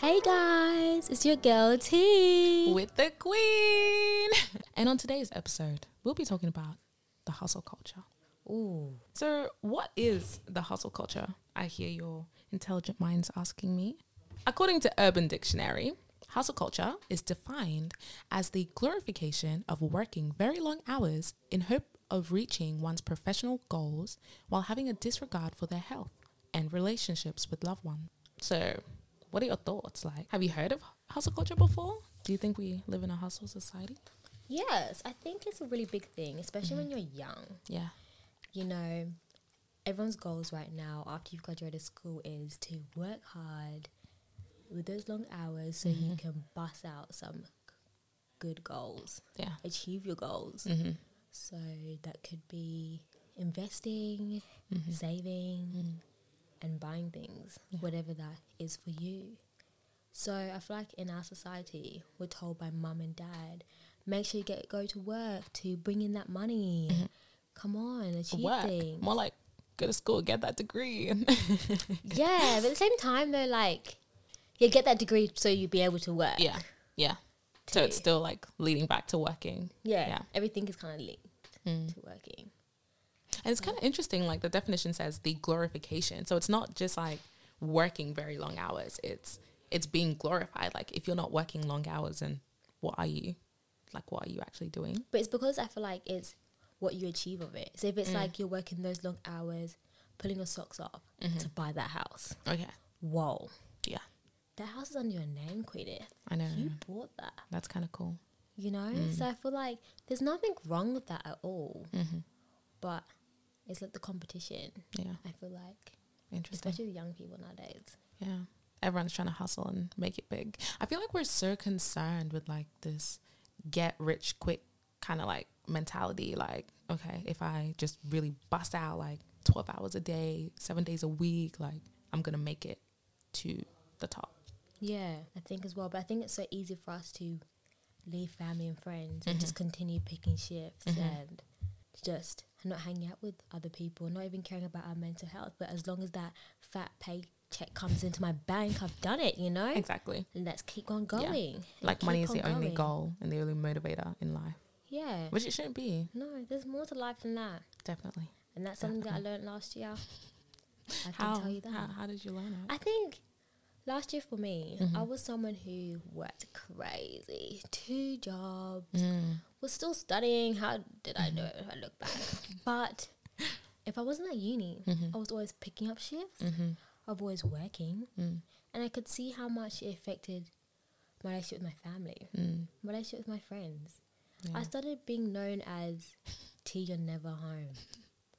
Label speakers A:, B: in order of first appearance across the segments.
A: Hey guys, it's your girl T.
B: with the queen. And on today's episode, we'll be talking about the hustle culture.
A: Ooh.
B: So, what is the hustle culture? I hear your intelligent minds asking me. According to Urban Dictionary, hustle culture is defined as the glorification of working very long hours in hope of reaching one's professional goals while having a disregard for their health and relationships with loved ones. So, what are your thoughts? Like, have you heard of hustle culture before? Do you think we live in a hustle society?
A: Yes, I think it's a really big thing, especially when you're young.
B: Yeah.
A: You know, everyone's goals right now after you've graduated school is to work hard with those long hours so you can bust out some good goals,
B: Yeah.
A: achieve your goals.
B: Mm-hmm.
A: So that could be investing,
B: Mm-hmm.
A: saving, and buying things, whatever that is for you. So I feel like in our society, we're told by mum and dad, make sure you get go to work to bring in that money. Come on, achieve
B: Mm-hmm. Work.
A: things.
B: More like go to school, get that degree.
A: yeah, but at the same time, though, like, yeah, get that degree so you'd be able to work.
B: yeah. Yeah. So it's still like leading back to working.
A: yeah,
B: Yeah.
A: everything is kind of linked
B: Mm.
A: to working.
B: And it's kind of interesting, like the definition says the glorification. So it's not just like working very long hours. It's it's being glorified. Like if you're not working long hours, and what are you? Like what are you actually doing?
A: But it's because I feel like it's what you achieve of it. So if
B: Mm.
A: it's like you're working those long hours, pulling your socks off
B: Mm-hmm.
A: to buy that house.
B: Okay.
A: Whoa,
B: Yeah.
A: that house is under your name, Queenie.
B: I know.
A: You bought that,
B: That's kind of cool.
A: you know.
B: Mm.
A: So I feel like there's nothing wrong with that at all.
B: Mm-hmm.
A: But it's like the competition.
B: Yeah.
A: I feel like,
B: Interesting.
A: especially the young people nowadays.
B: Yeah. Everyone's trying to hustle and make it big. I feel like we're so concerned with like this get rich quick kind of like mentality. Like, okay, if I just really bust out like 12 hours a day, seven days a week, like I'm going to make it to the top.
A: Yeah, I think as well. But I think it's so easy for us to leave family and friends and
B: Mm-hmm.
A: just continue picking shifts and just not hanging out with other people, not even caring about our mental health. But as long as that fat paycheck comes into my bank, I've done it, you know?
B: Exactly.
A: And let's keep on going. and
B: Like money is the
A: on
B: only goal and the only motivator in life,
A: Yeah.
B: which it shouldn't be.
A: No, there's more to life than that.
B: Definitely.
A: And that's something that I learned last year. I
B: How,
A: can tell you that.
B: how, how did you learn it?
A: I think last year for me,
B: Mm-hmm.
A: I was someone who worked crazy. Two jobs,
B: Mm.
A: was still studying. How did I know
B: Mm-hmm.
A: it if I look back? But if I wasn't at uni,
B: Mm-hmm.
A: I was always picking up shifts. I was always working.
B: Mm.
A: And I could see how much it affected my relationship with my family,
B: Mm.
A: my relationship with my friends.
B: Yeah.
A: I started being known as T, you're never home.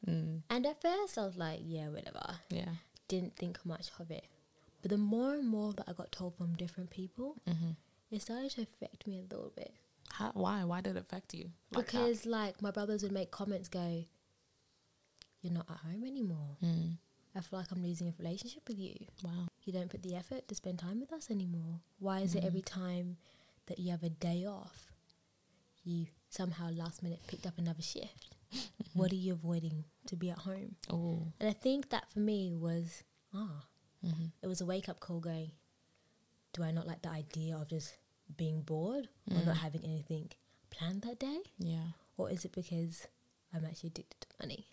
B: Mm.
A: And at first, I was like, yeah, whatever
B: Yeah.
A: didn't think much of it. But the more and more that I got told from different people,
B: Mm-hmm.
A: it started to affect me a little bit.
B: How, why? Why did it affect you? like that?
A: because, like, my brothers would make comments go, You're not at home anymore.
B: Mm.
A: I feel like I'm losing a relationship with you.
B: Wow.
A: You don't put the effort to spend time with us anymore. Why is it every time that you have a day off, you somehow last minute picked up another shift? What are you avoiding to be at home?
B: Oh.
A: And I think that for me was, ah,
B: Mm-hmm.
A: it was a wake up call going, do I not like the idea of just being bored or
B: Mm.
A: not having anything planned that day?
B: Yeah.
A: Or is it because I'm actually addicted to money?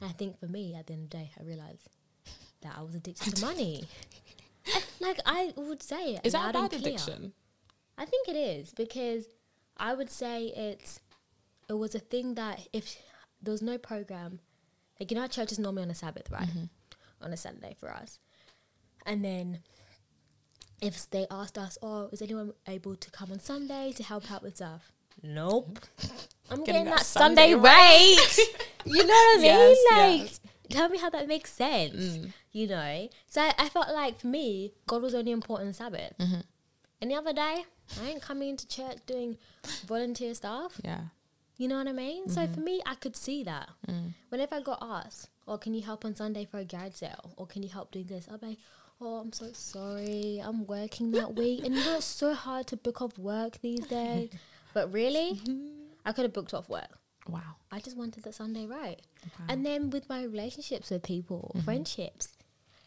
A: And I think for me, at the end of the day, I realized that I was addicted to money. Like I would say it
B: Is that a bad addiction?
A: I think it is because I would say it's it was a thing that if there was no program, like you know, our church is normally on a Sabbath, right? On a Saturday for us, and then if they asked us, "Oh, is anyone able to come on Sunday to help out with stuff?" Nope. I'm
B: Getting
A: getting,
B: that
A: that, Sunday,
B: Sunday
A: rate. you know what I mean?
B: Yes,
A: like,
B: yes.
A: tell me how that makes sense.
B: Mm.
A: You know. So I, I felt like for me, God was only important on Sabbath.
B: Mm-hmm.
A: Any other day, I ain't coming into church doing volunteer stuff.
B: Yeah.
A: You know what I mean? So
B: Mm-hmm.
A: for me, I could see that.
B: Mm.
A: Whenever I got asked, or can you help on Sunday for a garage sale? Or can you help doing this? I'll be like, oh, I'm so sorry. I'm working that week. And you know, it's so hard to book off work these days. But really, I could have booked off work.
B: Wow.
A: I just wanted the Sunday right.
B: Wow.
A: And then with my relationships with people,
B: Mm-hmm.
A: friendships,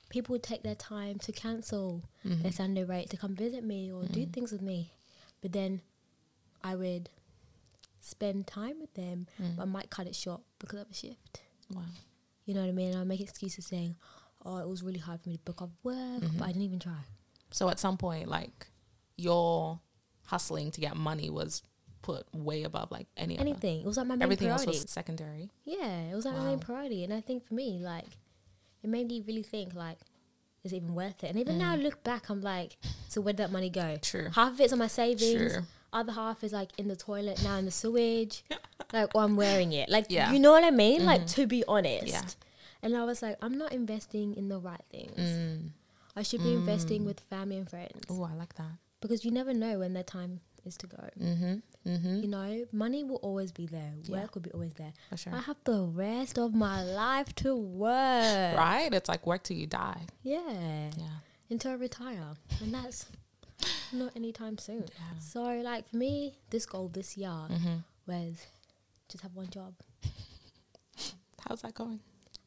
A: people would take their time to cancel
B: Mhm.
A: their Sunday right to come visit me or do
B: Mm.
A: things with me. But then I would spend time with them,
B: Mm.
A: but I might cut it short because of a shift.
B: Wow.
A: You know what I mean? I'll make excuses saying, oh, it was really hard for me to book off work,
B: Mhm.
A: but I didn't even try.
B: So at some point, like your hustling to get money was put way above like any other.
A: Anything. It was like my main
B: Everything
A: priority.
B: else was secondary.
A: yeah, it was like my main priority. And I think for me, like, it made me really think, like, is it even worth it? And even now I
B: Mm.
A: look back, I'm like, so where did that money go?
B: True.
A: Half of it's on my savings.
B: True.
A: Other half is like in the toilet now in the sewage. like, or I'm wearing it. Like,
B: Yeah.
A: you know what I mean? Like,
B: Mhm.
A: to be honest.
B: Yeah.
A: And I was like, I'm not investing in the right things.
B: Mm.
A: I should be investing
B: Mm.
A: with family and friends
B: Oh, I like that.
A: because you never know when their time is to go.
B: Mm-hmm. Mm-hmm.
A: You know, money will always be there. Work
B: Yeah.
A: will be always there.
B: For sure.
A: I have the rest of my life to work.
B: Right? It's like work till you die.
A: Yeah.
B: Yeah.
A: Until I retire. And that's not anytime soon.
B: Yeah.
A: So, like, for me, this goal this year
B: Mm-hmm.
A: was just have one job.
B: How's that going?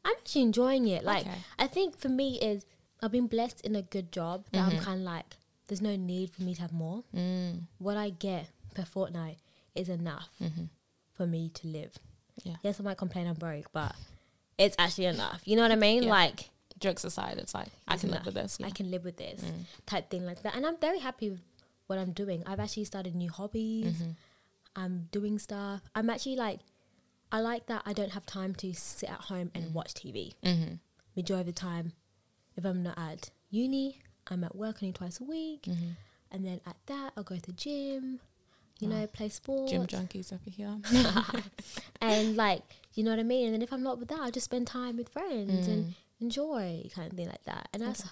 A: I'm actually enjoying it. Like,
B: Okay.
A: I think for me is I've been blessed in a good job that I'm
B: Mhm.
A: kind of like, there's no need for me to have more.
B: Mm.
A: What I get per fortnight is enough
B: Mm-hmm.
A: for me to live.
B: Yeah.
A: Yes, I might complain I'm broke, but it's actually enough. You know what I mean?
B: Yeah.
A: Like,
B: Jokes aside, it's like I can
A: enough.
B: live with this. Yeah.
A: I can live with this
B: Mm.
A: type thing like that. And I'm very happy with what I'm doing. I've actually started new hobbies.
B: Mhm.
A: I'm doing stuff. I'm actually like, I like that I don't have time to sit at home and
B: Mm.
A: watch TV.
B: Mhm.
A: Majority of the time, if I'm not at uni, I'm at work only twice a week.
B: Mhm.
A: And then at that, I'll go to the gym, you
B: Wow.
A: know, play sports.
B: Gym junkies over here.
A: and like, you know what I mean? And then if I'm not with that, I'll just spend time with friends and
B: Mm.
A: enjoy kind of thing like that. And that's,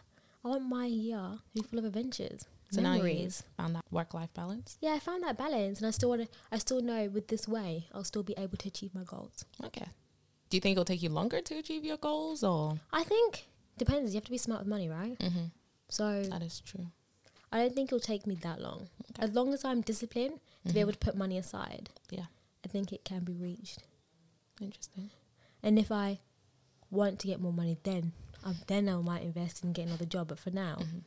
A: I want my year to be full of adventures,
B: So now you
A: memories.
B: found that work life balance.
A: Yeah, I found that balance, and I still want to. I still know with this way, I'll still be able to achieve my goals.
B: Okay. Do you think it'll take you longer to achieve your goals or?
A: I think depends. You have to be smart with money, right?
B: Mm-hmm.
A: So
B: That is true.
A: I don't think it'll take me that long.
B: Okay.
A: As long as I'm disciplined to be able to put money aside,
B: Yeah.
A: I think it can be reached.
B: Interesting.
A: And if I want to get more money, then um, then I might invest in getting another job. But for now,
B: Mhm.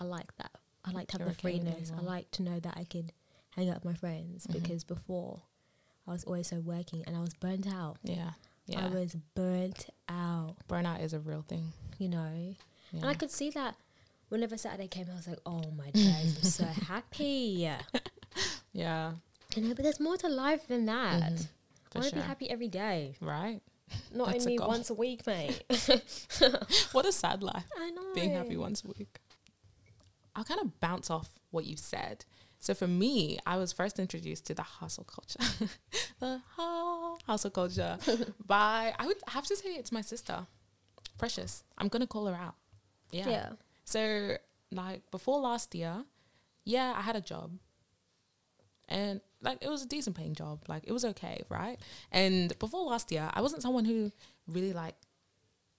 A: I like that. I like to have the freeness. I like to know that I could hang out with my friends
B: Mhm.
A: because before I was always so working and I was burnt out.
B: Yeah. Yeah.
A: I was burnt out,
B: Burnout is a real thing.
A: you know.
B: Yeah.
A: And I could see that whenever Saturday came, I was like, oh my days, I'm so happy.
B: yeah.
A: You know, but there's more to life than that.
B: Mhm.
A: I want to
B: sure.
A: be happy every day,
B: Right.
A: not
B: That's
A: only
B: goal.
A: once a week, mate.
B: What a sad life.
A: I know.
B: Being happy once a week. I'll kind of bounce off what you said. So for me, I was first introduced to the hustle culture. the hu- hustle culture by I would have to say it's my sister. Precious. I'm gonna call her out. Yeah.
A: Yeah.
B: So like before last year, yeah, I had a job. And like it was a decent paying job. Like it was okay, right? And before last year, I wasn't someone who really like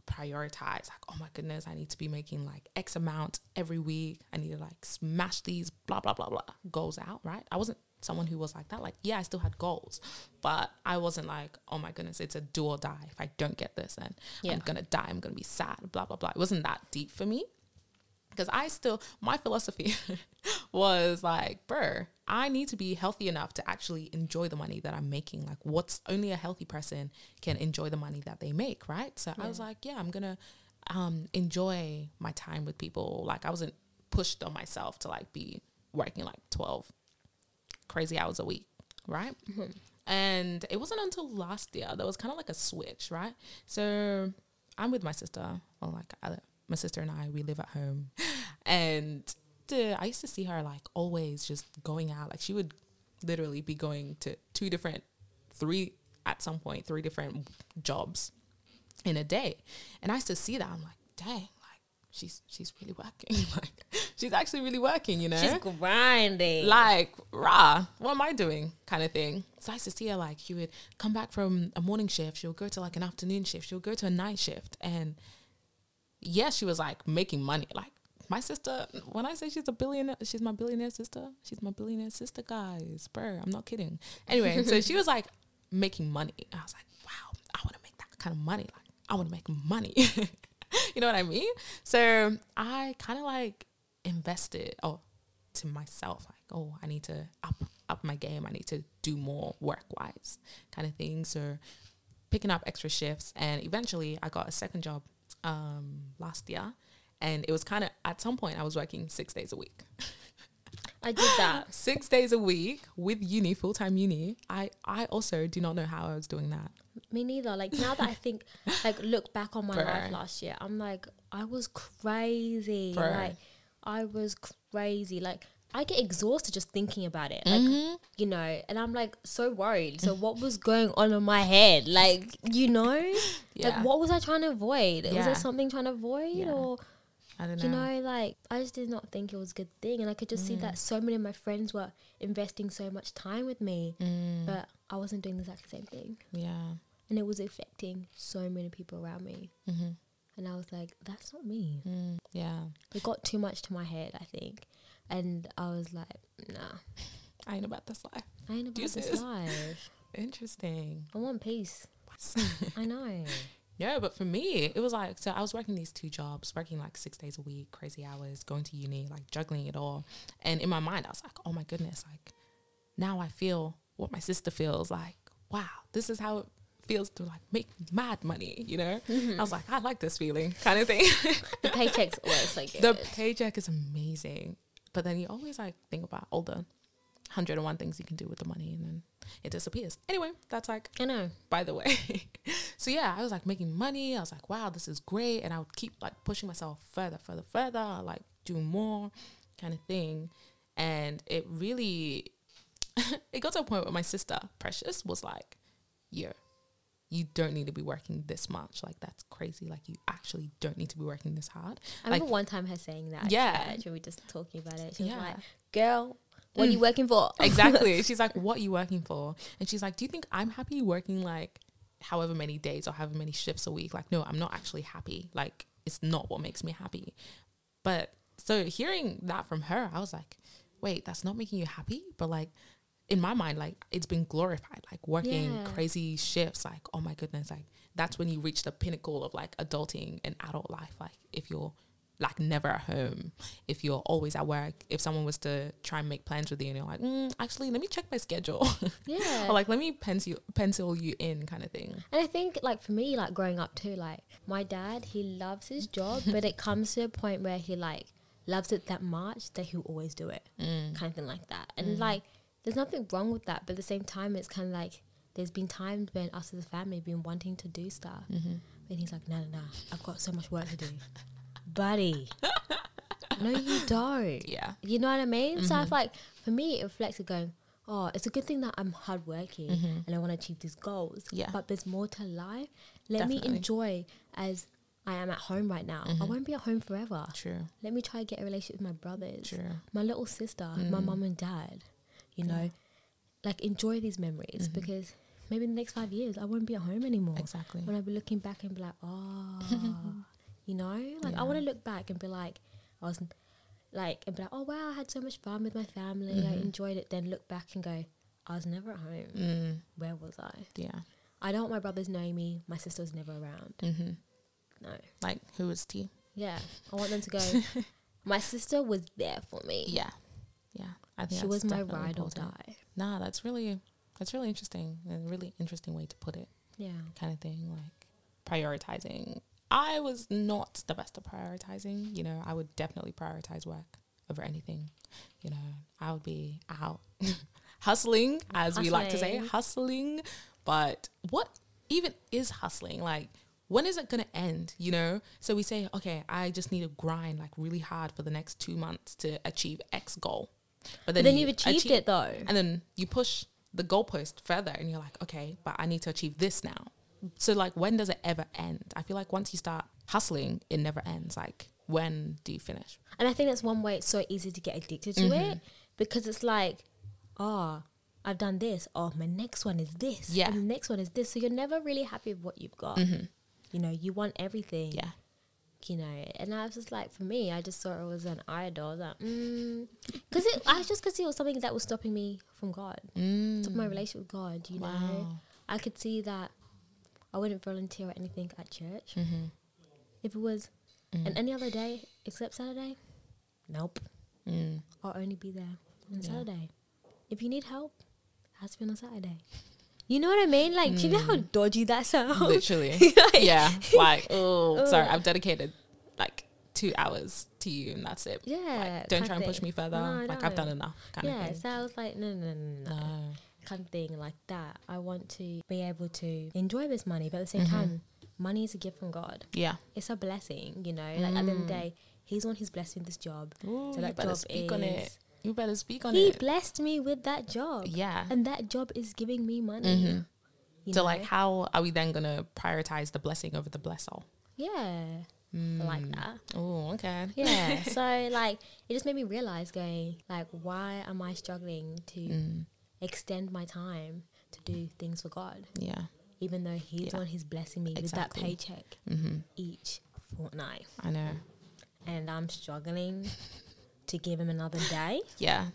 B: prioritized like, oh my goodness, I need to be making like X amount every week. I need to like smash these blah blah blah blah goals out, right? I wasn't someone who was like that. Like, yeah, I still had goals, but I wasn't like, oh my goodness, it's a do or die. If I don't get this, then
A: Yeah.
B: I'm gonna die. I'm gonna be sad. Blah blah blah. It wasn't that deep for me because I still my philosophy was like, bruh, I need to be healthy enough to actually enjoy the money that I'm making. Like, what's only a healthy person can enjoy the money that they make, right? So I was like, yeah, I'm gonna um, enjoy my time with people. Like, I wasn't pushed on myself to like be working like twelve crazy hours a week, right? And it wasn't until last year that was kind of like a switch, right? So I'm with my sister. or like I, my sister and I, we live at home, and the, I used to see her like always just going out. Like she would literally be going to two different, three at some point, three different jobs in a day, and I used to see that. I'm like, dang, like she's she's really working. like she's actually really working, you know
A: She's grinding.
B: like rah what am i doing kind of thing so i used to see her like she would come back from a morning shift she'll go to like an afternoon shift she'll go to a night shift and yeah she was like making money. Like my sister when i say she's a billionaire she's my billionaire sister she's my billionaire sister guys. Bro i'm not kidding. Anyway so she was like making money. I was like wow i want to make that kind of money. Like i want to make money. You know what I mean? So I kind of like invested oh to myself. Like oh I need to up up my game. I need to do more work wise kind of things So picking up extra shifts. And eventually I got a second job um last year and it was kind of at some point I was working 6 days a week.
A: I did that.
B: Six days a week with uni, full time uni. I, I also do not know how I was doing that.
A: Me neither. Like now that I think, like look back on my
B: Bro.
A: life last year, I'm like, I was crazy.
B: Bro.
A: Like I was crazy. Like I get exhausted just thinking about it. Like
B: Mm-hmm.
A: you know, and I'm like so worried. So what was going on in my head? Like you know,
B: Yeah.
A: like what was I trying to avoid? Was there something trying to avoid
B: Yeah.
A: or?
B: I don't know.
A: you know, like I just did not think it was a good thing, and I could just see
B: Mm.
A: that so many of my friends were investing so much time with me,
B: Mm.
A: but I wasn't doing the exact same thing,
B: yeah.
A: and it was affecting so many people around me.
B: Mm-hmm.
A: And I was like, that's not me.
B: Mm, yeah.
A: It got too much to my head, I think, and I was like, nah,
B: I ain't about this life.
A: I ain't about
B: Deuces.
A: this life.
B: Interesting.
A: I want peace. I know.
B: yeah, but for me, it was like so I was working these two jobs, working like six days a week, crazy hours, going to uni, like juggling it all. And in my mind, I was like, oh my goodness, like now I feel what my sister feels like, wow, this is how it feels to like make mad money, you know? Mm-hmm. I was like, I like this feeling kind of thing.
A: The paycheck's always so
B: the paycheck is amazing. But then you always like think about all the 101 things you can do with the money and then it disappears. Anyway, that's like
A: I know.
B: by the way. so yeah, I was like making money. I was like, wow, this is great. And I would keep like pushing myself further, further, further, like do more kind of thing. And it really it got to a point where my sister, Precious, was like, yo, you don't need to be working this much. Like that's crazy. Like you actually don't need to be working this hard.
A: I
B: Like-
A: remember one time her saying that.
B: Yeah.
A: Church, we were just talking about it. She was
B: Yeah.
A: like, girl, what are you mm. working for?
B: exactly. She's like, what are you working for? And she's like, do you think I'm happy working like however many days or however many shifts a week? Like, no, I'm not actually happy. Like, it's not what makes me happy. But so hearing that from her, I was like, wait, that's not making you happy? But like, in my mind, like it's been glorified, like working
A: Yeah.
B: crazy shifts. Like, oh my goodness, like that's when you reach the pinnacle of like adulting and adult life. Like, if you're like never at home, if you're always at work, if someone was to try and make plans with you and you're like, mm, actually, let me check my schedule,
A: Yeah.
B: or like let me pencil pencil you in, kind of thing.
A: And I think, like, for me, like, growing up too, like, my dad, he loves his job, but it comes to a point where he, like, loves it that much that he'll always do it,
B: Mm.
A: kind of thing like that. And, like, there's nothing wrong with that, but at the same time, it's kind of like, there's been times when us as a family been wanting to do stuff.
B: Mm-hmm.
A: And he's like, no, no, no, I've got so much work to do. Buddy. no, you don't.
B: Yeah,
A: You know what I mean? So I feel like for me, it reflected going, oh, it's a good thing that I'm hardworking and I want to achieve these goals.
B: Mm-hmm. Yeah.
A: But there's more to life. Let me enjoy as I am at home right now. I won't be at home forever.
B: true,
A: Let me try to get a relationship with my brothers,
B: true.
A: my little sister, my mum and dad. You know, like enjoy these memories because maybe in the next five years I won't be at home anymore.
B: Exactly.
A: When I'll be looking back and be like, oh, you know, like I want to look back and be like, I was like, and be like, oh wow, I had so much fun with my family.
B: Mm-hmm.
A: I enjoyed it. Then look back and go, I was never at home.
B: Mm,
A: Where was I?
B: yeah.
A: I don't want my brothers knowing me. My sister was never around.
B: Mm-hmm.
A: No.
B: Like, who is T?
A: Yeah. I want them to go, my sister was there for me.
B: Yeah, yeah. I think
A: She was my ride or die.
B: Nah, that's really that's really interesting. A really interesting way to put it,
A: Yeah.
B: kind of thing. Like prioritizing. I was not the best at prioritizing. You know, I would definitely prioritize work over anything. You know, I would be out hustling, as we like to say,
A: Hustling.
B: hustling. But what even is hustling? Like, when is it going to end? You know? So we say, okay, I just need to grind like really hard for the next two months to achieve X goal. But
A: But then
B: you
A: you've achieved
B: achieve-
A: it though.
B: and then you push the goalpost further and you're like, okay, but I need to achieve this now. So like when does it ever end? I feel like once you start hustling, it never ends. Like when do you finish?
A: And I think that's one way it's so easy to get addicted to
B: Mm-hmm.
A: it because it's like, oh, I've done this. Oh, my next one is this.
B: Yeah.
A: And the next one is this. So you're never really happy with what you've got. You know, you want everything.
B: Yeah.
A: You know, and I was just like, for me, I just thought it was an idol. That like, mm. Because it, I just could see it was something that was stopping me from God, stopping my relationship with God, you know.
B: Mm.
A: I could see that I wouldn't volunteer or anything at church.
B: Mm-hmm.
A: If it was
B: Mm.
A: and any other day except Saturday, nope.
B: Mm.
A: I'll only be there on
B: Yeah.
A: Saturday. If you need help, it has to be on a Saturday. You know what I mean? Like, do you know how dodgy that sounds?
B: Mm. Literally. yeah. Like, oh, sorry, I've dedicated like two hours to you and that's it.
A: Yeah.
B: Like, don't try and push me further.
A: No,
B: like, I've done enough kind
A: yeah,
B: of thing.
A: so I was like, no, no, no, no, no.
B: No.
A: Kind of thing like that. I want to be able to enjoy this money, but at the same
B: Mhm.
A: time, money is a gift from God.
B: Yeah.
A: It's a blessing, you know. Like at the end of the
B: Mm.
A: day, He's the one who's blessed with this job.
B: Ooh,
A: so that job is.
B: You better speak on
A: He
B: it.
A: He blessed me with that job,
B: Yeah.
A: and that job is giving me money.
B: Mhm.
A: you
B: So,
A: know?
B: like, how are we then going to prioritize the blessing over the blessor?
A: yeah, like that.
B: Oh, okay.
A: Yeah. so like, it just made me realize, going like, why am I struggling to
B: Mm,
A: extend my time to do things for God,
B: yeah.
A: even though He's
B: Yeah.
A: the one who's blessing me
B: Exactly.
A: with that paycheck
B: hmm
A: each fortnight,
B: I know.
A: and I'm struggling to give Him another day.
B: Yeah.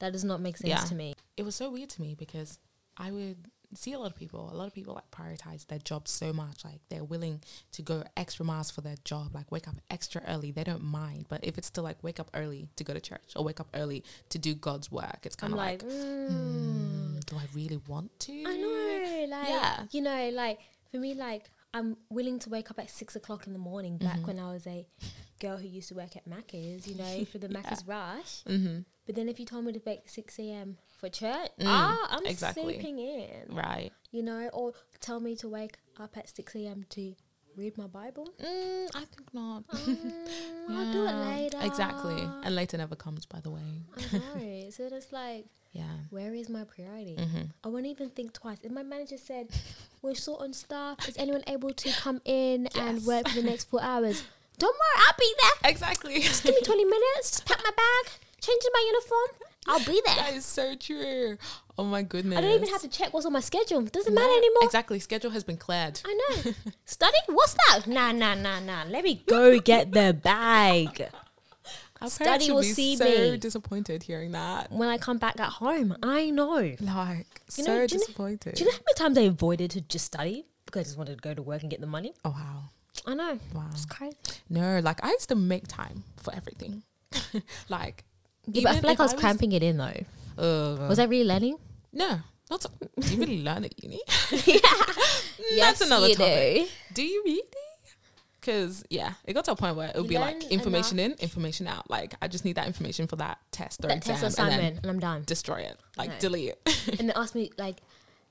A: That does not make sense
B: Yeah.
A: to me.
B: It was so weird to me because I would see a lot of people, a lot of people like prioritize their job so much. Like they're willing to go extra miles for their job, like wake up extra early. They don't mind. But if it's still like wake up early to go to church or wake up early to do God's work, it's kind of
A: like,
B: like,
A: mm,
B: hmm, do I really want to?
A: I know, like,
B: Yeah.
A: you know, like for me, like I'm willing to wake up at six o'clock in the morning. Back
B: Mhm.
A: when I was a girl who used to work at Macca's, you know, for the
B: Yeah.
A: Macca's rush.
B: Mm-hmm.
A: But then if you told me to wake six a.m. for church,
B: Mm,
A: ah, I'm
B: exactly.
A: sleeping in,
B: Right.
A: you know, or tell me to wake up at six a.m. to read my Bible.
B: Mm, I think not.
A: Mm, I'll do it later.
B: Exactly. And later never comes, by the way.
A: I know. so it's like,
B: Yeah.
A: where is my priority?
B: Mm-hmm.
A: I won't even think twice. If my manager said, We're short on staff, is anyone able to come in and work for the next four hours? Don't worry, I'll be there.
B: Exactly.
A: Just give me 20 minutes, just pack my bag, change in my uniform. I'll be there.
B: that is so true. Oh my goodness.
A: I don't even have to check what's on my schedule. Doesn't
B: No,
A: matter anymore.
B: Exactly. Schedule has been cleared.
A: I know. Study? What's that? Nah, nah, nah, nah. Let me go get the bag.
B: Our
A: Study will see
B: so
A: me.
B: disappointed hearing that.
A: When I come back at home, I know.
B: Like
A: You
B: so
A: know, do you know-
B: disappointed.
A: Do you know how many times I avoided to just study because I just wanted to go to work and get the money?
B: oh wow,
A: I know.
B: wow.
A: It's crazy.
B: No, like I used to make time for everything. like,
A: Yeah, but I feel like
B: if
A: I was cramping it in though.
B: Uh,
A: Was I really learning?
B: no, not. So, do you really learn at uni?
A: yeah.
B: That's another
A: you
B: topic. Do you really? Because yeah, it got to a point where it would be like information in, information out. Like I just need that information for that test or
A: That
B: exam,
A: test
B: and
A: assignment,
B: then
A: and, I'm done.
B: destroy it, like
A: No.
B: delete it.
A: and they asked me like,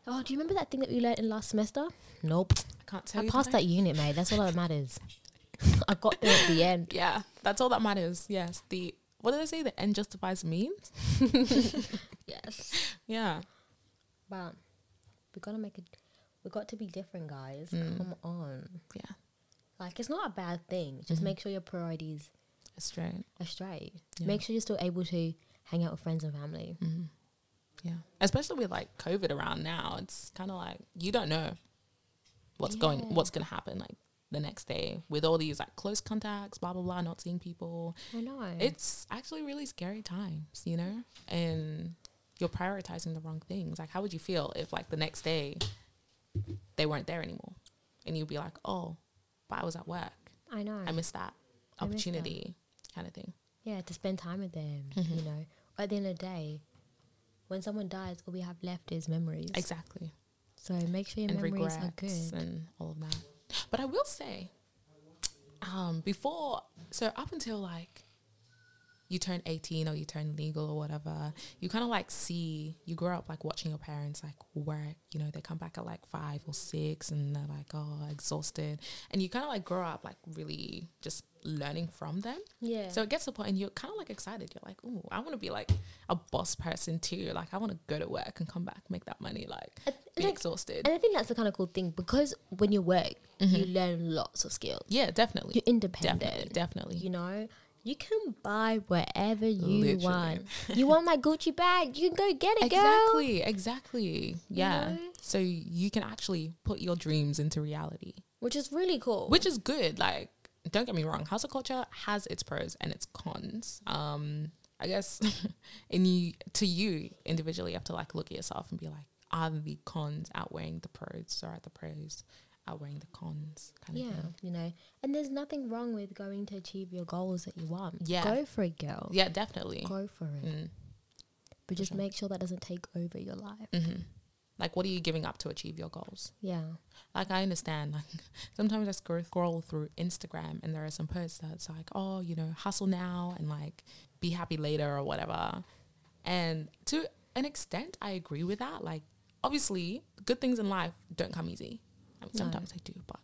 A: "Oh, do you remember that thing that we learned in last semester?" Nope.
B: I can't tell
A: I passed
B: the
A: that unit, mate. That's all that matters. I got there at the end.
B: Yeah, that's all that matters. Yes, the what did I say? The end justifies means.
A: Yes.
B: Yeah,
A: But we gotta make it. We got to be different, guys.
B: Mm.
A: Come on.
B: yeah,
A: Like it's not a bad thing. Just
B: Mhm.
A: make sure your priorities
B: it's straight.
A: are straight.
B: Yeah.
A: Make sure you're still able to hang out with friends and family.
B: hmm Yeah, especially with like COVID around now, it's kind of like you don't know what's going, what's gonna happen like the next day with all these like close contacts, blah blah blah, not seeing people.
A: I know.
B: It's actually really scary times, you know, and you're prioritizing the wrong things. Like, how would you feel if like the next day they weren't there anymore, and you'd be like, oh, but I was at work.
A: I know.
B: I missed that
A: I missed that.
B: opportunity, kind of thing.
A: yeah, to spend time with them.
B: Mhm.
A: You know, at the end of the day, when someone dies, all we have left is memories.
B: Exactly.
A: So make sure your
B: and
A: memories are good.
B: and all of that. But I will say, um, before, so up until like you turn 18 or you turn legal or whatever, you kind of like see, you grow up like watching your parents like work, you know, they come back at like five or six and they're like, oh, exhausted. And you kind of like grow up like really just learning from them.
A: Yeah.
B: So it gets to a point and you're kind of like excited. You're like, oh, I want to be like a boss person too. Like, I want to go to work and come back, make that money, like
A: I-
B: be
A: like,
B: exhausted.
A: and I think that's the kind of cool thing because when you work, you
B: Mhm.
A: learn lots of skills.
B: Yeah, definitely.
A: You're independent.
B: Definitely, definitely.
A: You know, you can buy whatever you
B: Literally.
A: want. You want my Gucci bag? You can go get it, girl.
B: exactly, exactly. Yeah.
A: know?
B: So you can actually put your dreams into reality,
A: Which is really cool.
B: which is good. Like, don't get me wrong, hustle culture has its pros and its cons. Um, I guess in you to you individually, you have to like look at yourself and be like, are the cons outweighing the pros or are the pros outweighing the cons kind
A: Yeah,
B: of thing.
A: you know, and there's nothing wrong with going to achieve your goals that you want.
B: Yeah.
A: go for it, girl.
B: Yeah, definitely.
A: Go for it.
B: Mm.
A: But just
B: sure.
A: make sure that doesn't take over your life.
B: hmm Like, what are you giving up to achieve your goals?
A: Yeah.
B: Like, I understand. Like, sometimes I scroll through Instagram and there are some posts that's like, oh, you know, hustle now and like be happy later or whatever. And to an extent, I agree with that. Like, obviously, good things in life don't come easy. I mean,
A: No.
B: sometimes they do, but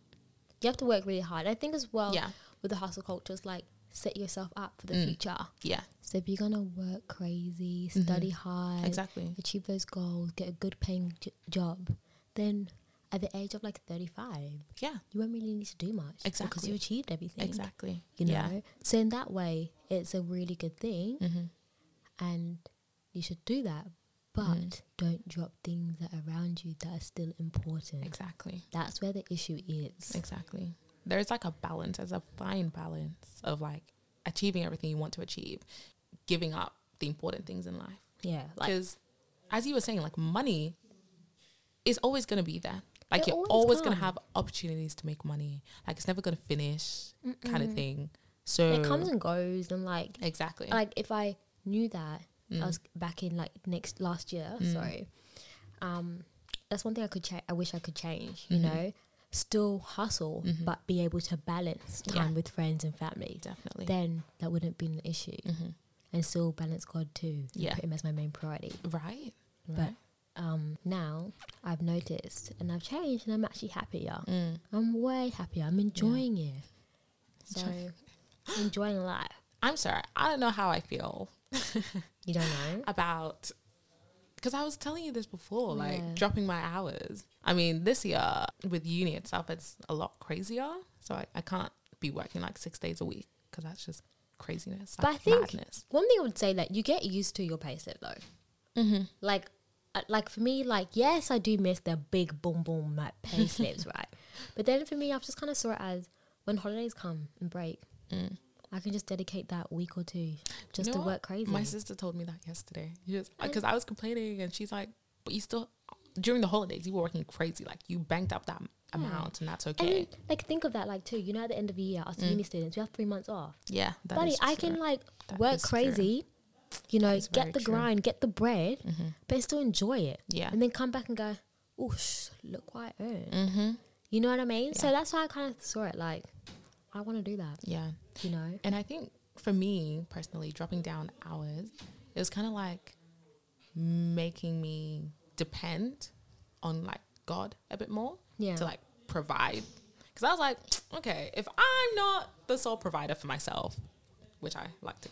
A: You have to work really hard. I think as well
B: yeah,
A: with the hustle culture, it's like set yourself up for the
B: Mm.
A: future.
B: yeah,
A: So if you're gonna work crazy,
B: Mhm.
A: study hard,
B: exactly.
A: achieve those goals, get a good paying j- job, then at the age of like 35,
B: Yeah,
A: you won't really need to do much
B: exactly because
A: you achieved everything.
B: exactly.
A: You know.
B: Yeah.
A: So in that way, it's a really good thing,
B: hmm
A: and you should do that. But
B: Mhm.
A: don't drop things that are around you that are still important.
B: Exactly.
A: That's where the issue is.
B: Exactly. There's like a balance, there's a fine balance of like achieving everything you want to achieve, giving up the important things in life.
A: Yeah, like
B: Because as you were saying, like money is always going to be there. Like you're
A: always
B: always going to have opportunities to make money. Like it's never going to finish, kind of thing. So
A: it comes and goes, and like
B: exactly.
A: like if I knew that
B: Mm.
A: I was back in like next last year,
B: Mm.
A: sorry. Um, that's one thing I could change. I wish I could change. You
B: Mhm.
A: know, still hustle,
B: Mhm.
A: but be able to balance
B: Yeah.
A: time with friends and family.
B: Definitely.
A: Then that wouldn't be an issue,
B: hmm
A: and still balance God too.
B: Yeah.
A: put Him as my main priority.
B: Right.
A: But um, now I've noticed and I've changed, and I'm actually happier.
B: Mm.
A: I'm way happier. I'm enjoying it. So
B: Enjoy-
A: enjoying life.
B: I'm sorry. I don't know how I feel
A: You don't know.
B: about because I was telling you this before, like
A: Yeah.
B: dropping my hours. I mean, this year with uni itself, it's a lot crazier. So I, I can't be working like six days a week because that's just craziness.
A: But I think-
B: madness.
A: One thing I would say that you get used to your pay slip though.
B: Mm-hmm.
A: like uh, like for me like yes i do miss the big boom boom like pay slips right but then for me i've just kind of saw it as when holidays come and break
B: Mm.
A: I can just dedicate that week or two just
B: know
A: to work crazy
B: My sister told me that yesterday. Because I was complaining and she's like, but you still, during the holidays, you were working crazy. Like you banked up that amount and that's okay.
A: like think of that like too you know at the end of the year us
B: Mm.
A: uni students we have three months off
B: yeah. that
A: buddy i can like
B: That
A: work
B: is true.
A: crazy you know get the
B: true.
A: grind get the bread
B: Mm-hmm.
A: but still enjoy it
B: Yeah.
A: and then come back and go oosh look what i earned
B: Mm-hmm.
A: you know what i mean so that's why i kind of saw it like i want to do that
B: Yeah.
A: you know
B: And I think for me personally, dropping down hours, it was kind of like making me depend on like God a bit more
A: yeah
B: to like provide. Because I was like, okay, if I'm not the sole provider for myself, which I like to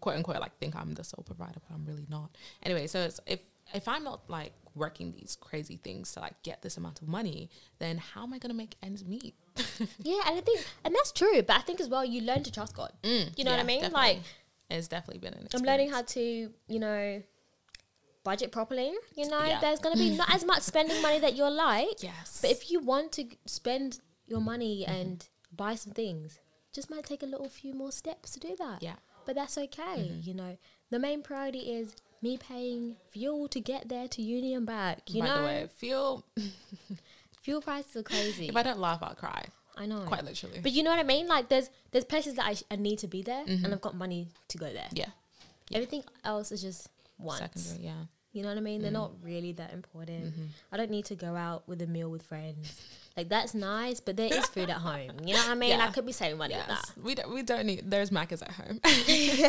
B: quote unquote like think I'm the sole provider, but I'm really not. Anyway, so it's, if if I'm not like working these crazy things to like get this amount of money, then how am I gonna make ends meet?
A: Yeah, and I think, and that's true. But I think as well, you learn to trust God. You know what I mean?
B: definitely.
A: Like,
B: it's definitely been an.
A: I'm learning how to, you know, budget properly. You know,
B: Yeah.
A: there's going to be not as much spending money that you're like.
B: Yes.
A: But if you want to spend your money
B: Mm-hmm.
A: and buy some things, just might take a little few more steps to do that.
B: yeah,
A: But that's okay.
B: Mm-hmm.
A: You know, the main priority is me paying fuel to get there to uni and back. You
B: by
A: know,
B: the way, feel
A: fuel prices are crazy.
B: if I don't laugh, I'll cry.
A: I know.
B: Quite literally.
A: But you know what I mean? Like there's there's places that I, sh- I need to be there,
B: Mhm.
A: and I've got money to go there.
B: yeah, Yeah.
A: Everything else is just once.
B: secondary. Yeah.
A: You know what I mean? They're
B: Mm.
A: not really that important.
B: Mhm.
A: I don't need to go out with a meal with friends. Like that's nice, but there is food at home. You know what I mean?
B: Yeah.
A: I could be saving money
B: Yes.
A: with
B: We don't. We don't need. There's Macca's at home.
A: yeah.
B: As
A: you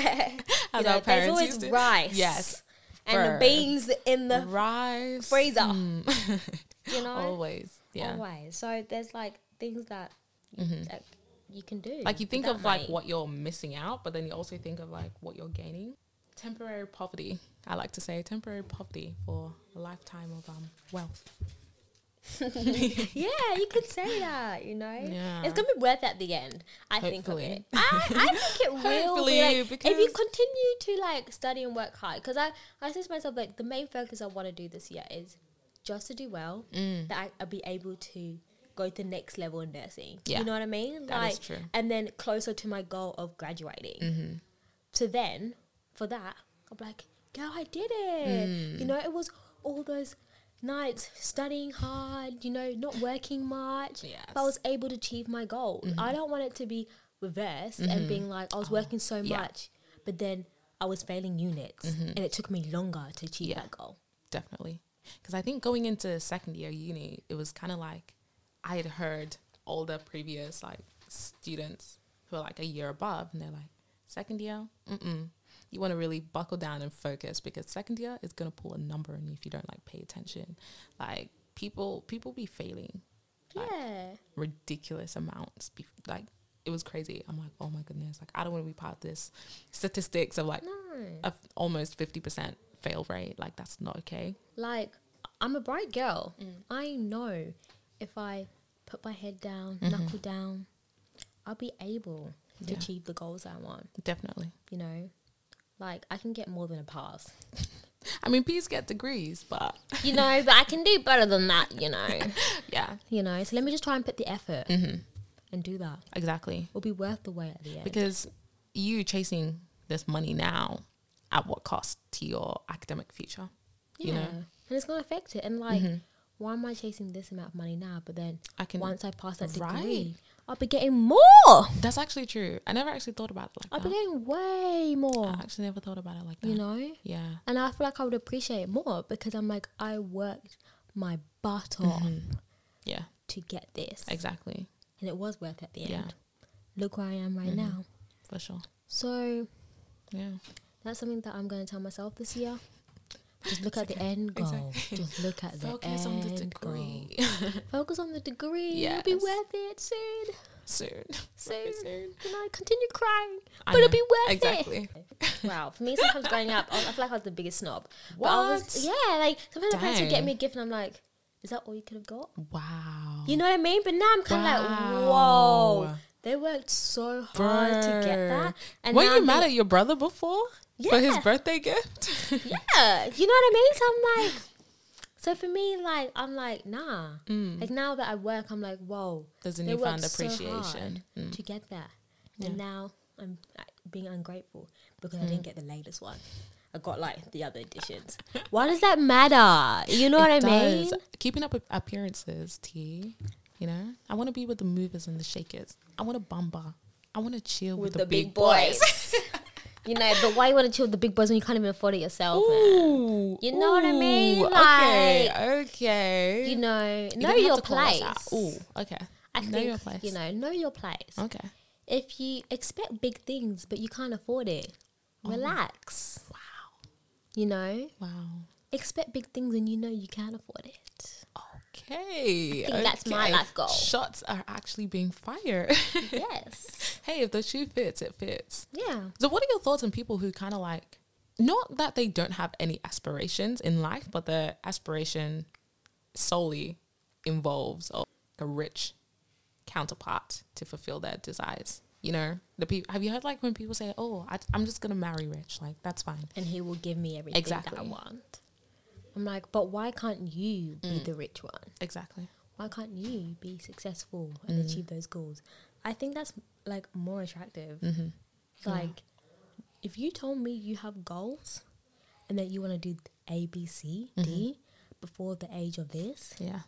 A: know,
B: our
A: there's
B: parents
A: always
B: used to.
A: rice.
B: Yes.
A: And
B: Bruh.
A: the beans in the
B: Rice.
A: freezer.
B: Mm.
A: you know
B: Always. Yeah.
A: always. So there's like things that,
B: Mhm.
A: that you can do.
B: Like you think of
A: that
B: like
A: money.
B: what you're missing out, but then you also think of like what you're gaining. Temporary poverty. I like to say temporary poverty for a lifetime of um wealth.
A: yeah, you could say that. You know,
B: Yeah.
A: it's gonna be worth it at the end. I think of it. I, I think it will be. Like, if you continue to like study and work hard, because I I said to myself like the main focus I want to do this year is just to do well.
B: Mm.
A: That I, I'll be able to go to the next level in nursing.
B: Yeah.
A: You know what I mean?
B: That
A: like,
B: is true.
A: and then closer to my goal of graduating.
B: Mm-hmm.
A: So then, for that, I'm like, girl, I did it.
B: Mm.
A: You know, it was all those nights studying hard, you know, not working much.
B: Yes.
A: But I was able to achieve my goal. I don't want it to be reversed and being like I was working so
B: yeah.
A: much, but then I was failing units and it took me longer to achieve
B: Yeah.
A: that goal.
B: definitely. Because I think going into second year uni, it was kind of like I had heard older previous like students who are like a year above, and they're like, second year, mm-mm. You want to really buckle down and focus because second year is gonna pull a number on you if you don't like pay attention. Like people, people be failing Like,
A: yeah.
B: ridiculous amounts. Be- like it was crazy. I'm like, oh my goodness, like I don't want to be part of this statistics of like
A: No.
B: of almost fifty percent fail rate. Like that's not okay.
A: Like I'm a bright girl.
B: Mm.
A: I know if I put my head down,
B: Mm-hmm.
A: knuckle down, I'll be able to
B: Yeah.
A: achieve the goals I want.
B: Definitely.
A: You know, like I can get more than a pass.
B: I mean, P's get degrees, but
A: You know, but I can do better than that. You know,
B: yeah,
A: you know. So let me just try and put the effort
B: Mm-hmm.
A: and do that.
B: exactly.
A: It'll be worth the wait at the end.
B: Because you chasing this money now, at what cost to your academic future?
A: yeah,
B: You know, Mm-hmm.
A: and it's gonna affect it. And like, why am I chasing this amount of money now? But then
B: I can.
A: once I pass that
B: Right.
A: degree, I'll be getting more.
B: That's actually true. I never actually thought about it like
A: I'll
B: like
A: be getting way more.
B: I actually never thought about it like that.
A: You know.
B: Yeah.
A: And I feel like I would appreciate it more because I'm like, I worked my butt off
B: Yeah.
A: to get this.
B: Exactly.
A: And it was worth it at the
B: Yeah.
A: end. Look where I am right
B: Mhm.
A: now.
B: For sure.
A: So
B: Yeah.
A: That's something that I'm going to tell myself this year. Just look at the end goal.
B: Exactly.
A: Just look at the
B: Focus
A: end
B: on the degree.
A: Focus on the degree. It'll be worth it soon.
B: Soon.
A: Soon.
B: Soon.
A: And I continue crying.
B: I
A: But it'll be worth
B: Exactly.
A: it. Wow. For me, sometimes growing up, I I feel like I was the biggest snob. But I was,
B: What?
A: yeah, like sometimes my parents would get me a gift and I'm like, is that all you could have got?
B: Wow.
A: You know what I mean? But now I'm kind of like, whoa. They worked so hard to get that. And
B: Were you mad at your brother before? For his birthday gift?
A: Yeah. You know what I mean? So I'm like, so for me, like, I'm like, nah.
B: Mm.
A: Like now that I work, I'm like, whoa.
B: There's a newfound
A: so
B: appreciation.
A: hard
B: Mm.
A: to get that.
B: Yeah.
A: And now I'm being ungrateful because I didn't get the latest one. I got like the other editions. Why does that matter? You know what I
B: It
A: mean?
B: Keeping up with appearances, T. You know, I want to be with the movers and the shakers. I want to bumba. I want to chill with,
A: With
B: the,
A: the
B: big,
A: big
B: boys.
A: boys. you know, but why you want to chill with the big boys when you can't even afford it yourself?
B: Ooh,
A: You know what I mean?
B: ooh, okay,
A: Like,
B: okay.
A: You know,
B: You
A: know your
B: to call us
A: place.
B: Ooh, okay.
A: I
B: know
A: think
B: your place.
A: you know, know your place.
B: Okay.
A: If you expect big things but you can't afford it, oh. relax.
B: Wow.
A: You know,
B: Wow.
A: expect big things and you know you can't afford it.
B: Okay.
A: I think that's my life goal.
B: Shots are actually being fired.
A: yes.
B: hey, if the shoe fits, it fits.
A: Yeah.
B: So, what are your thoughts on people who kind of like, not that they don't have any aspirations in life, but their aspiration solely involves a, rich counterpart to fulfill their desires? You know, the people. Have you heard like when people say, "Oh, I, I'm just gonna marry rich," like that's fine.
A: And he will give me everything exactly. that I want. I'm like, but why can't you be
B: Mm.
A: the rich one?
B: Exactly.
A: Why can't you be successful and
B: Mm.
A: achieve those goals? I think that's like more attractive.
B: Mm-hmm.
A: Like, if you told me you have goals and that you want to do A, B, C, D
B: Mm-hmm.
A: before the age of this,
B: Yeah.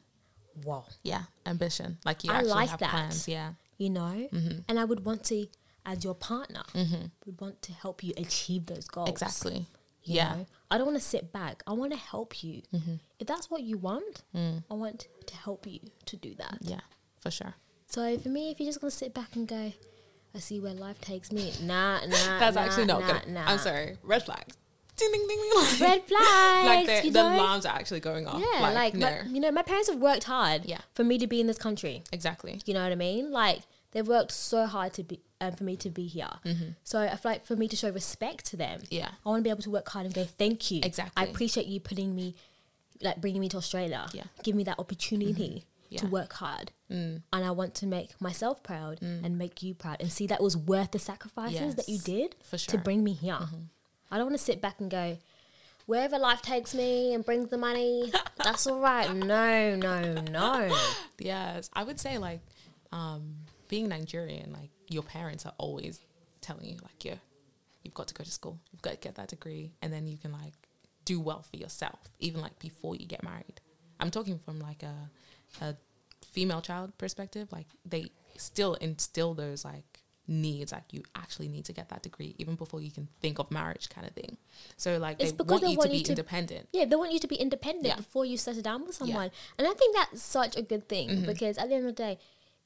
A: wow,
B: Yeah. Ambition. Like you
A: I
B: actually
A: like
B: have
A: that.
B: plans. Yeah.
A: you know?
B: Mm-hmm.
A: And I would want to, as your partner,
B: Mm-hmm.
A: would want to help you achieve those goals.
B: Exactly. Yeah.
A: know? I don't want to sit back. I want to help you.
B: Mm-hmm.
A: If that's what you want,
B: Mm.
A: I want to help you to do that.
B: Yeah. For sure.
A: So for me, if you're just gonna sit back and go, I see where life takes me. Nah, nah.
B: That's
A: nah,
B: actually not
A: nah,
B: gonna.
A: Nah.
B: I'm sorry. Red flags. Ding ding ding ding.
A: Red flags.
B: like the,
A: you
B: the
A: know?
B: alarms are actually going off.
A: Yeah,
B: like,
A: like,
B: no.
A: my, you know, my parents have worked hard.
B: Yeah.
A: For me to be in this country,
B: exactly.
A: you know what I mean? Like they've worked so hard to be, um, for me to be here. So I feel like for me to show respect to them,
B: Mm-hmm. Yeah.
A: I want to be able to work hard and go, thank you.
B: Exactly.
A: I appreciate you putting me, like bringing me to Australia.
B: Yeah.
A: Give me that opportunity
B: Yeah.
A: to work hard.
B: Mm.
A: And I want to make myself proud and make you proud and see that was worth the sacrifices that you did
B: for
A: to
B: sure. Mm-hmm.
A: bring me here. I don't want to sit back and go, wherever life takes me and brings the money, that's all right. No, no, no.
B: Yes, I would say like um, being Nigerian, like your parents are always telling you like, yeah, you've got to go to school, you've got to get that degree, and then you can like do well for yourself, even like before you get married. I'm talking from like a a female child perspective. Like they still instill those like needs like you actually need to get that degree even before you can think of marriage kind of thing so like
A: It's
B: they want
A: they
B: you
A: want
B: to
A: you
B: be
A: to-
B: independent
A: Yeah, they want you to be independent
B: Yeah.
A: before you settle down with
B: Yeah.
A: someone. And I think that's such a good thing
B: Mhm.
A: because at the end of the day,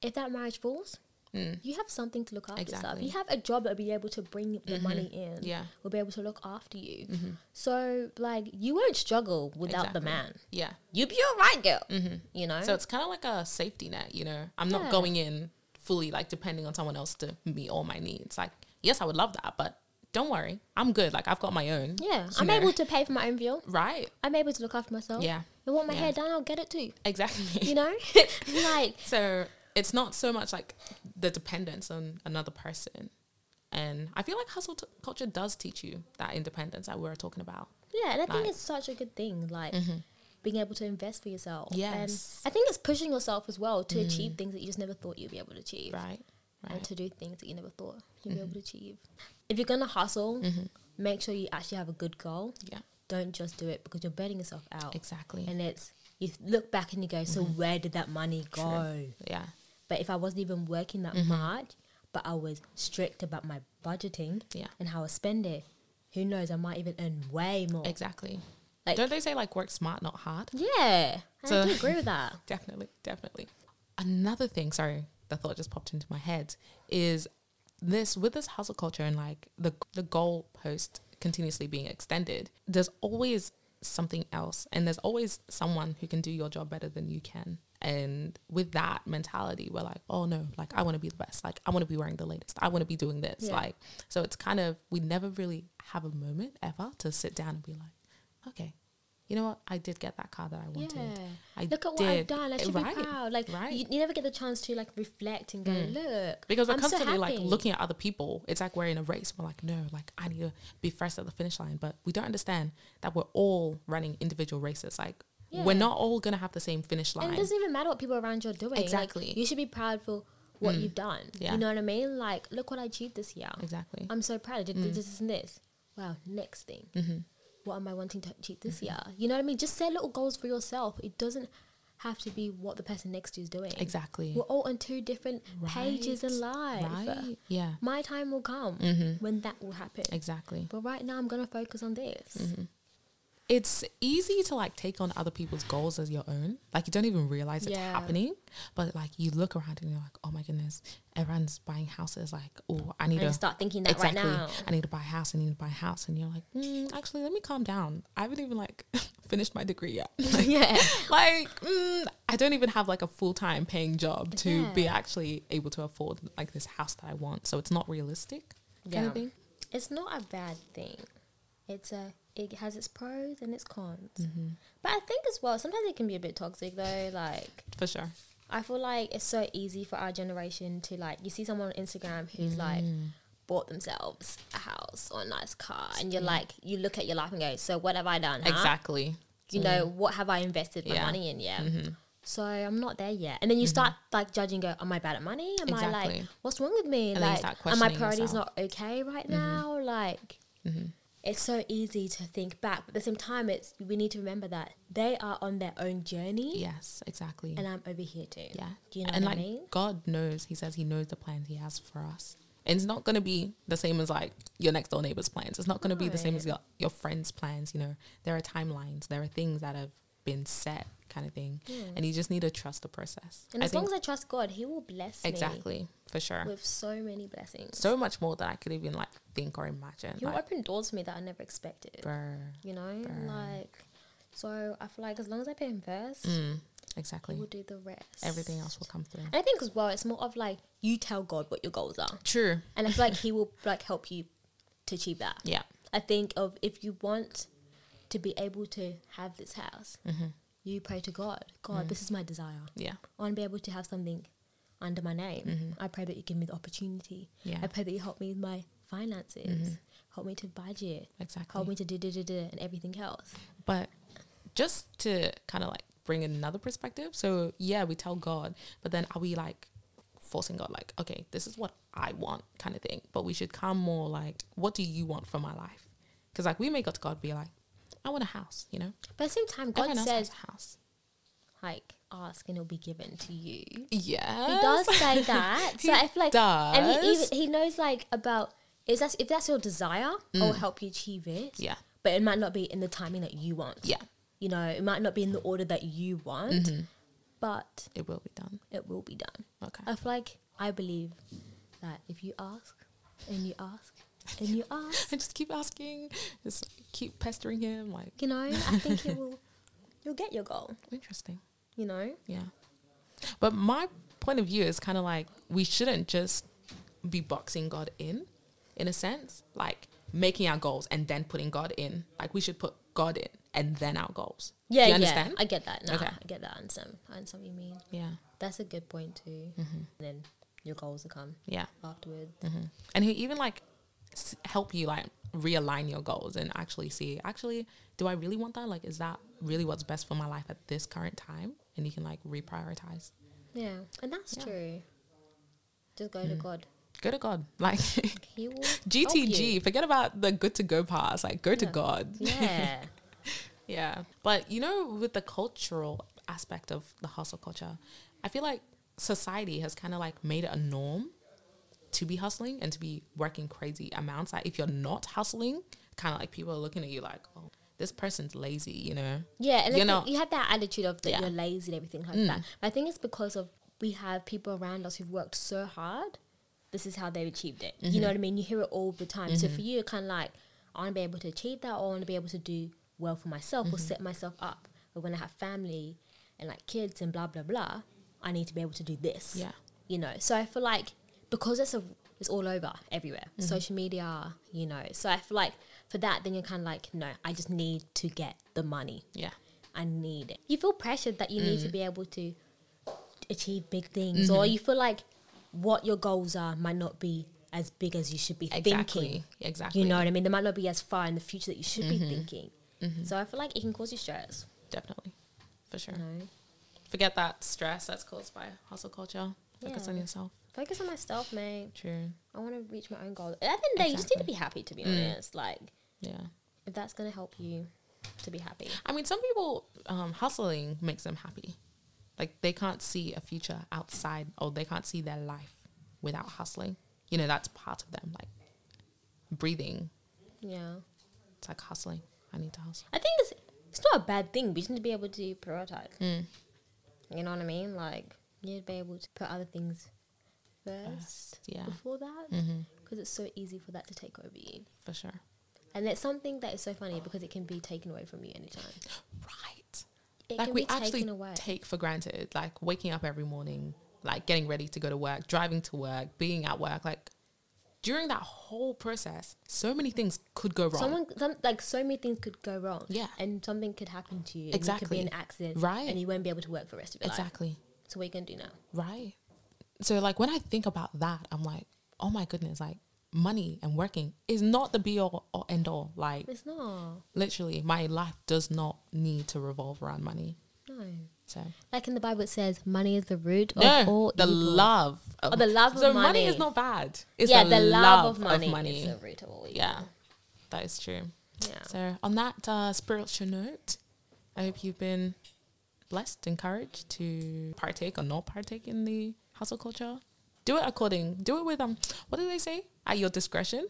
A: if that marriage falls,
B: Mm.
A: you have something to look after yourself. You have a job that will be able to bring the
B: Mhm.
A: money in.
B: yeah
A: Will be able to look after you.
B: hmm
A: So like you won't struggle without the man.
B: yeah
A: You'll be alright, girl.
B: hmm
A: You know?
B: so it's kind of like a safety net you know i'm
A: Yeah.
B: not going in fully like depending on someone else to meet all my needs like yes i would love that but don't worry i'm good like i've got my own
A: yeah. I'm
B: know.
A: able to pay for my own bill.
B: right
A: I'm able to look after myself.
B: yeah
A: I want my
B: Yeah.
A: hair done, I'll get it too.
B: exactly
A: You know? like
B: So it's not so much like the dependence on another person. And I feel like hustle t- culture does teach you that independence that we were talking about.
A: Yeah, and I think it's such a good thing, like
B: Mm-hmm.
A: being able to invest for yourself.
B: Yes. Mm.
A: And I think it's pushing yourself as well to achieve things that you just never thought you'd be able to achieve.
B: Right.
A: And to do things that you never thought you'd be able to achieve. If you're gonna hustle, make sure you actually have a good goal.
B: Mm-hmm. Yeah.
A: Don't just do it because you're burning yourself out.
B: Exactly.
A: And it's you look back and you go, So where did that money go?
B: True. yeah.
A: But if I wasn't even working that mm-hmm. much, but I was strict about my budgeting
B: Yeah.
A: and how I spend it, who knows, I might even earn way more.
B: Exactly.
A: Like-
B: Don't they say like work smart, not hard?
A: Yeah,
B: So-
A: I do agree with that.
B: Definitely. Definitely. Another thing, sorry, the thought just popped into my head is this with this hustle culture and like the the goal post continuously being extended. There's always something else, and there's always someone who can do your job better than you can. And with that mentality, we're like, oh no, like I want to be the best. Like I want to be wearing the latest. I want to be doing this.
A: Yeah.
B: Like so, it's kind of we never really have a moment ever to sit down and be like, okay, you know what? I did get that car that I wanted.
A: Yeah.
B: I
A: Look at what
B: did.
A: I've done. I should
B: right,
A: be proud. Like
B: right.
A: you, you never get the chance to like reflect and go, mm. look.
B: because we're
A: I'm so
B: constantly like looking at other people. It's like we're in a race. We're like, no, like I need to be first at the finish line, but we don't understand that we're all running individual races. Like we're not all gonna have the same finish
A: And
B: line.
A: it doesn't even matter what people around you are doing. Like,
B: Exactly.
A: you should be proud for what you've done.
B: Yeah.
A: You know what I mean? Like, look what I achieved this year.
B: exactly.
A: I'm so proud. I did this, this, and this. Wow, next thing.
B: Mm-hmm.
A: What am I wanting to achieve this year? You know what I mean? Just set little goals for yourself. It doesn't have to be what the person next to you is doing.
B: Exactly.
A: We're all on two different pages in life.
B: Right. Yeah.
A: My time will come
B: Mm-hmm.
A: when that will happen.
B: Exactly.
A: But right now, I'm going to focus on this.
B: It's easy to like take on other people's goals as your own. Like you don't even realize it's
A: Yeah.
B: happening. But like you look around and you're like, oh my goodness, everyone's buying houses. Like, oh, I need to
A: start thinking that
B: exactly.
A: right now.
B: I need to buy a house. I need to buy a house. And you're like, mm, actually, let me calm down. I haven't even like finished my degree yet.
A: yeah.
B: like, mm, I don't even have like a full time paying job to be actually able to afford like this house that I want. So it's not realistic, kind
A: Yeah.
B: of thing.
A: It's not a bad thing. It's a it has its pros and its cons.
B: Mm-hmm.
A: But I think as well, sometimes it can be a bit toxic though. Like
B: For sure.
A: I feel like it's so easy for our generation to like you see someone on Instagram who's like
B: Mm.
A: bought themselves a house or a nice car and you're like you look at your life and go, So what have I done? huh?
B: Exactly.
A: You know, what have I invested my
B: Yeah.
A: money in yet?
B: Mhm.
A: So I'm not there yet. And then you start like judging go, Am I bad at money? Am I like what's wrong with me?
B: And
A: like are my priorities
B: yourself.
A: not okay right now? Like
B: Mhm.
A: It's so easy to think back, but at the same time, it's we need to remember that they are on their own journey,
B: Yes, exactly.
A: and I'm over here too.
B: yeah.
A: Do you know
B: and
A: what
B: like
A: I mean?
B: God knows, He says He knows the plans He has for us. And it's not going to be the same as like your next door neighbor's plans. It's not going to be the same as your, your friend's plans. You know, there are timelines, there are things that have been set, kind of thing. And you just need to trust the process.
A: And
B: I
A: as long as I trust God, He will bless
B: exactly, for sure.
A: with so many blessings.
B: so much more than I could even like think or imagine.
A: He'll
B: Like,
A: open doors for me that I never expected. You know, like so. I feel like as long as I put Him first,
B: Mm, exactly.
A: will do the rest.
B: Everything else will come through.
A: And I think as well, it's more of like you tell God what your goals are,
B: True.
A: and I feel like He will like help you to achieve that.
B: Yeah.
A: I think of if you want to be able to have this house,
B: hmm
A: you pray to God. God, this is my desire.
B: Yeah.
A: I want to be able to have something under my name.
B: Mhm.
A: I pray that you give me the opportunity.
B: Yeah.
A: I pray that you help me with my finances, help me to budget,
B: Exactly.
A: help me to do da da da and everything else.
B: But just to kind of like bring another perspective. So yeah, we tell God, but then are we like forcing God like, okay, this is what I want kind of thing. But we should come more like, what do you want from my life? Because like we may go to God be like, I want a house, you know?
A: But at the same time, God says
B: a house.
A: like ask and it'll be given to you.
B: Yeah.
A: He does say that. so I feel like and he even he knows like about is that if that's your desire, I'll help you achieve it.
B: Mm. Yeah.
A: But it might not be in the timing that you want.
B: Yeah.
A: You know, it might not be in the order that you want,
B: Mm-hmm.
A: but
B: It will be done.
A: it will be done.
B: Okay.
A: I feel like I believe that if you ask and you ask and you ask,
B: and just keep asking, just keep pestering him. Like,
A: you know, I think it will you'll get your goal.
B: interesting.
A: You know?
B: Yeah. But my point of view is kind of like we shouldn't just be boxing God in, in a sense, like making our goals and then putting God in. Like we should put God in and then our goals.
A: Yeah,
B: Do you understand?
A: yeah. I get that. Nah,
B: Okay.
A: I get that. I understand. I understand what you mean.
B: yeah.
A: That's a good point too.
B: Mm-hmm.
A: then your goals will come
B: Yeah.
A: afterwards.
B: hmm And he even like help you like realign your goals and actually see actually do I really want that? Like, is that really what's best for my life at this current time? And you can like reprioritize.
A: Yeah, and that's
B: Yeah.
A: true. Just go to mm. God.
B: Go to God. Like
A: He will.
B: GTG. Forget about the good to go pass. Like go to God.
A: Yeah.
B: Yeah. But you know, with the cultural aspect of the hustle culture, I feel like society has kind of like made it a norm to be hustling and to be working crazy amounts. Like if you're not hustling, kind of like people are looking at you like, oh, this person's lazy, you know?
A: Yeah, and
B: You
A: you,
B: know-
A: you have that attitude of that
B: Yeah. Mm.
A: you're lazy and everything like that. But I think it's because of we have people around us who've worked so hard. This is how they've achieved it.
B: Mm-hmm.
A: You know what I mean? You hear it all the time. So for you, kind of like I want to be able to achieve that, or I want to be able to do well for myself,
B: Mm-hmm.
A: or set myself up. But when I have family and like kids and blah blah blah, I need to be able to do this.
B: Yeah.
A: you know. So I feel like because it's a it's all over everywhere,
B: Mm-hmm.
A: social media, you know. So I feel like for that, then you're kind of like, no, I just need to get the money.
B: Yeah.
A: I need it. You feel pressured that you need
B: Mm.
A: to be able to achieve big things,
B: Mm-hmm.
A: or you feel like what your goals are might not be as big as you should be thinking.
B: Exactly. Exactly.
A: You know what I mean? They might not be as far in the future that you should
B: Mm-hmm.
A: be thinking. So I feel like it can cause you stress.
B: Definitely. For sure.
A: Know?
B: Forget that stress that's caused by hustle culture. Focus on yourself.
A: Focus on myself, mate.
B: True.
A: I want to reach my own goals. At the end of the day, you just need to be happy. To be
B: Mm.
A: honest, like
B: Yeah.
A: if that's gonna help you to be happy.
B: I mean, some people um, hustling makes them happy. Like they can't see a future outside, or they can't see their life without hustling. You know, that's part of them. Like breathing,
A: Yeah,
B: it's like hustling. I need to hustle.
A: I think it's it's not a bad thing. We just need to be able to prioritize.
B: Mm.
A: You know what I mean? Like you need to be able to put other things first
B: yeah.
A: before that,
B: Mm-hmm.
A: because it's so easy for that to take over you.
B: For sure.
A: And it's something that is so funny because it can be taken away from you anytime.
B: Right.
A: It
B: like
A: can
B: we
A: be
B: actually
A: taken away.
B: take for granted, like waking up every morning, like getting ready to go to work, driving to work, being at work. Like during that whole process, so many things could go wrong.
A: Someone, some, like so many things could go wrong.
B: Yeah.
A: and something could happen to you. and It
B: Exactly.
A: could be an accident.
B: Right.
A: and you won't be able to work for the rest of your life.
B: exactly.
A: So what are you gonna do now?
B: Right. So like when I think about that, I'm like, oh my goodness, like money and working is not the be all or end all. Like
A: It's not.
B: literally, my life does not need to revolve around money.
A: No.
B: So
A: Like in the Bible, it says, "Money is the root of all
B: the
A: evil."
B: love. Of,
A: Oh, the love of
B: so money.
A: money.
B: is not bad. It's
A: yeah,
B: the, love,
A: of money,
B: Of money.
A: is the root of all evil.
B: Yeah, that is true.
A: yeah.
B: So on that uh, spiritual note, I hope you've been blessed, encouraged to partake or not partake in the hustle culture. Do it according. Do it with um. What do they say? At your discretion.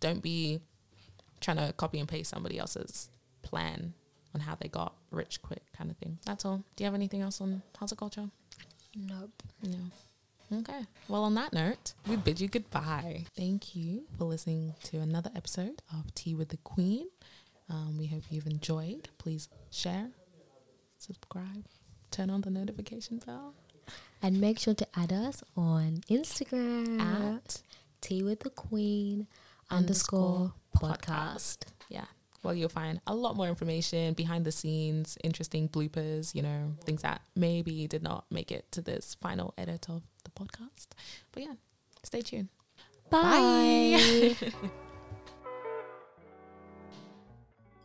B: Don't be trying to copy and paste somebody else's plan on how they got rich quick, kind of thing. That's all. Do you have anything else on hustle culture?
A: Nope.
B: No. Okay. Well, on that note, we bid you goodbye. Thank you for listening to another episode of Tea with the Queen. Um, we hope you've enjoyed. Please share, subscribe, turn on the notification bell.
A: And make sure to add us on Instagram
B: At
A: Tea with the Queen underscore podcast.
B: Yeah. Well, you'll find a lot more information behind the scenes, interesting bloopers, you know, things that maybe did not make it to this final edit of the podcast. But yeah, stay tuned.
A: Bye.
B: Bye.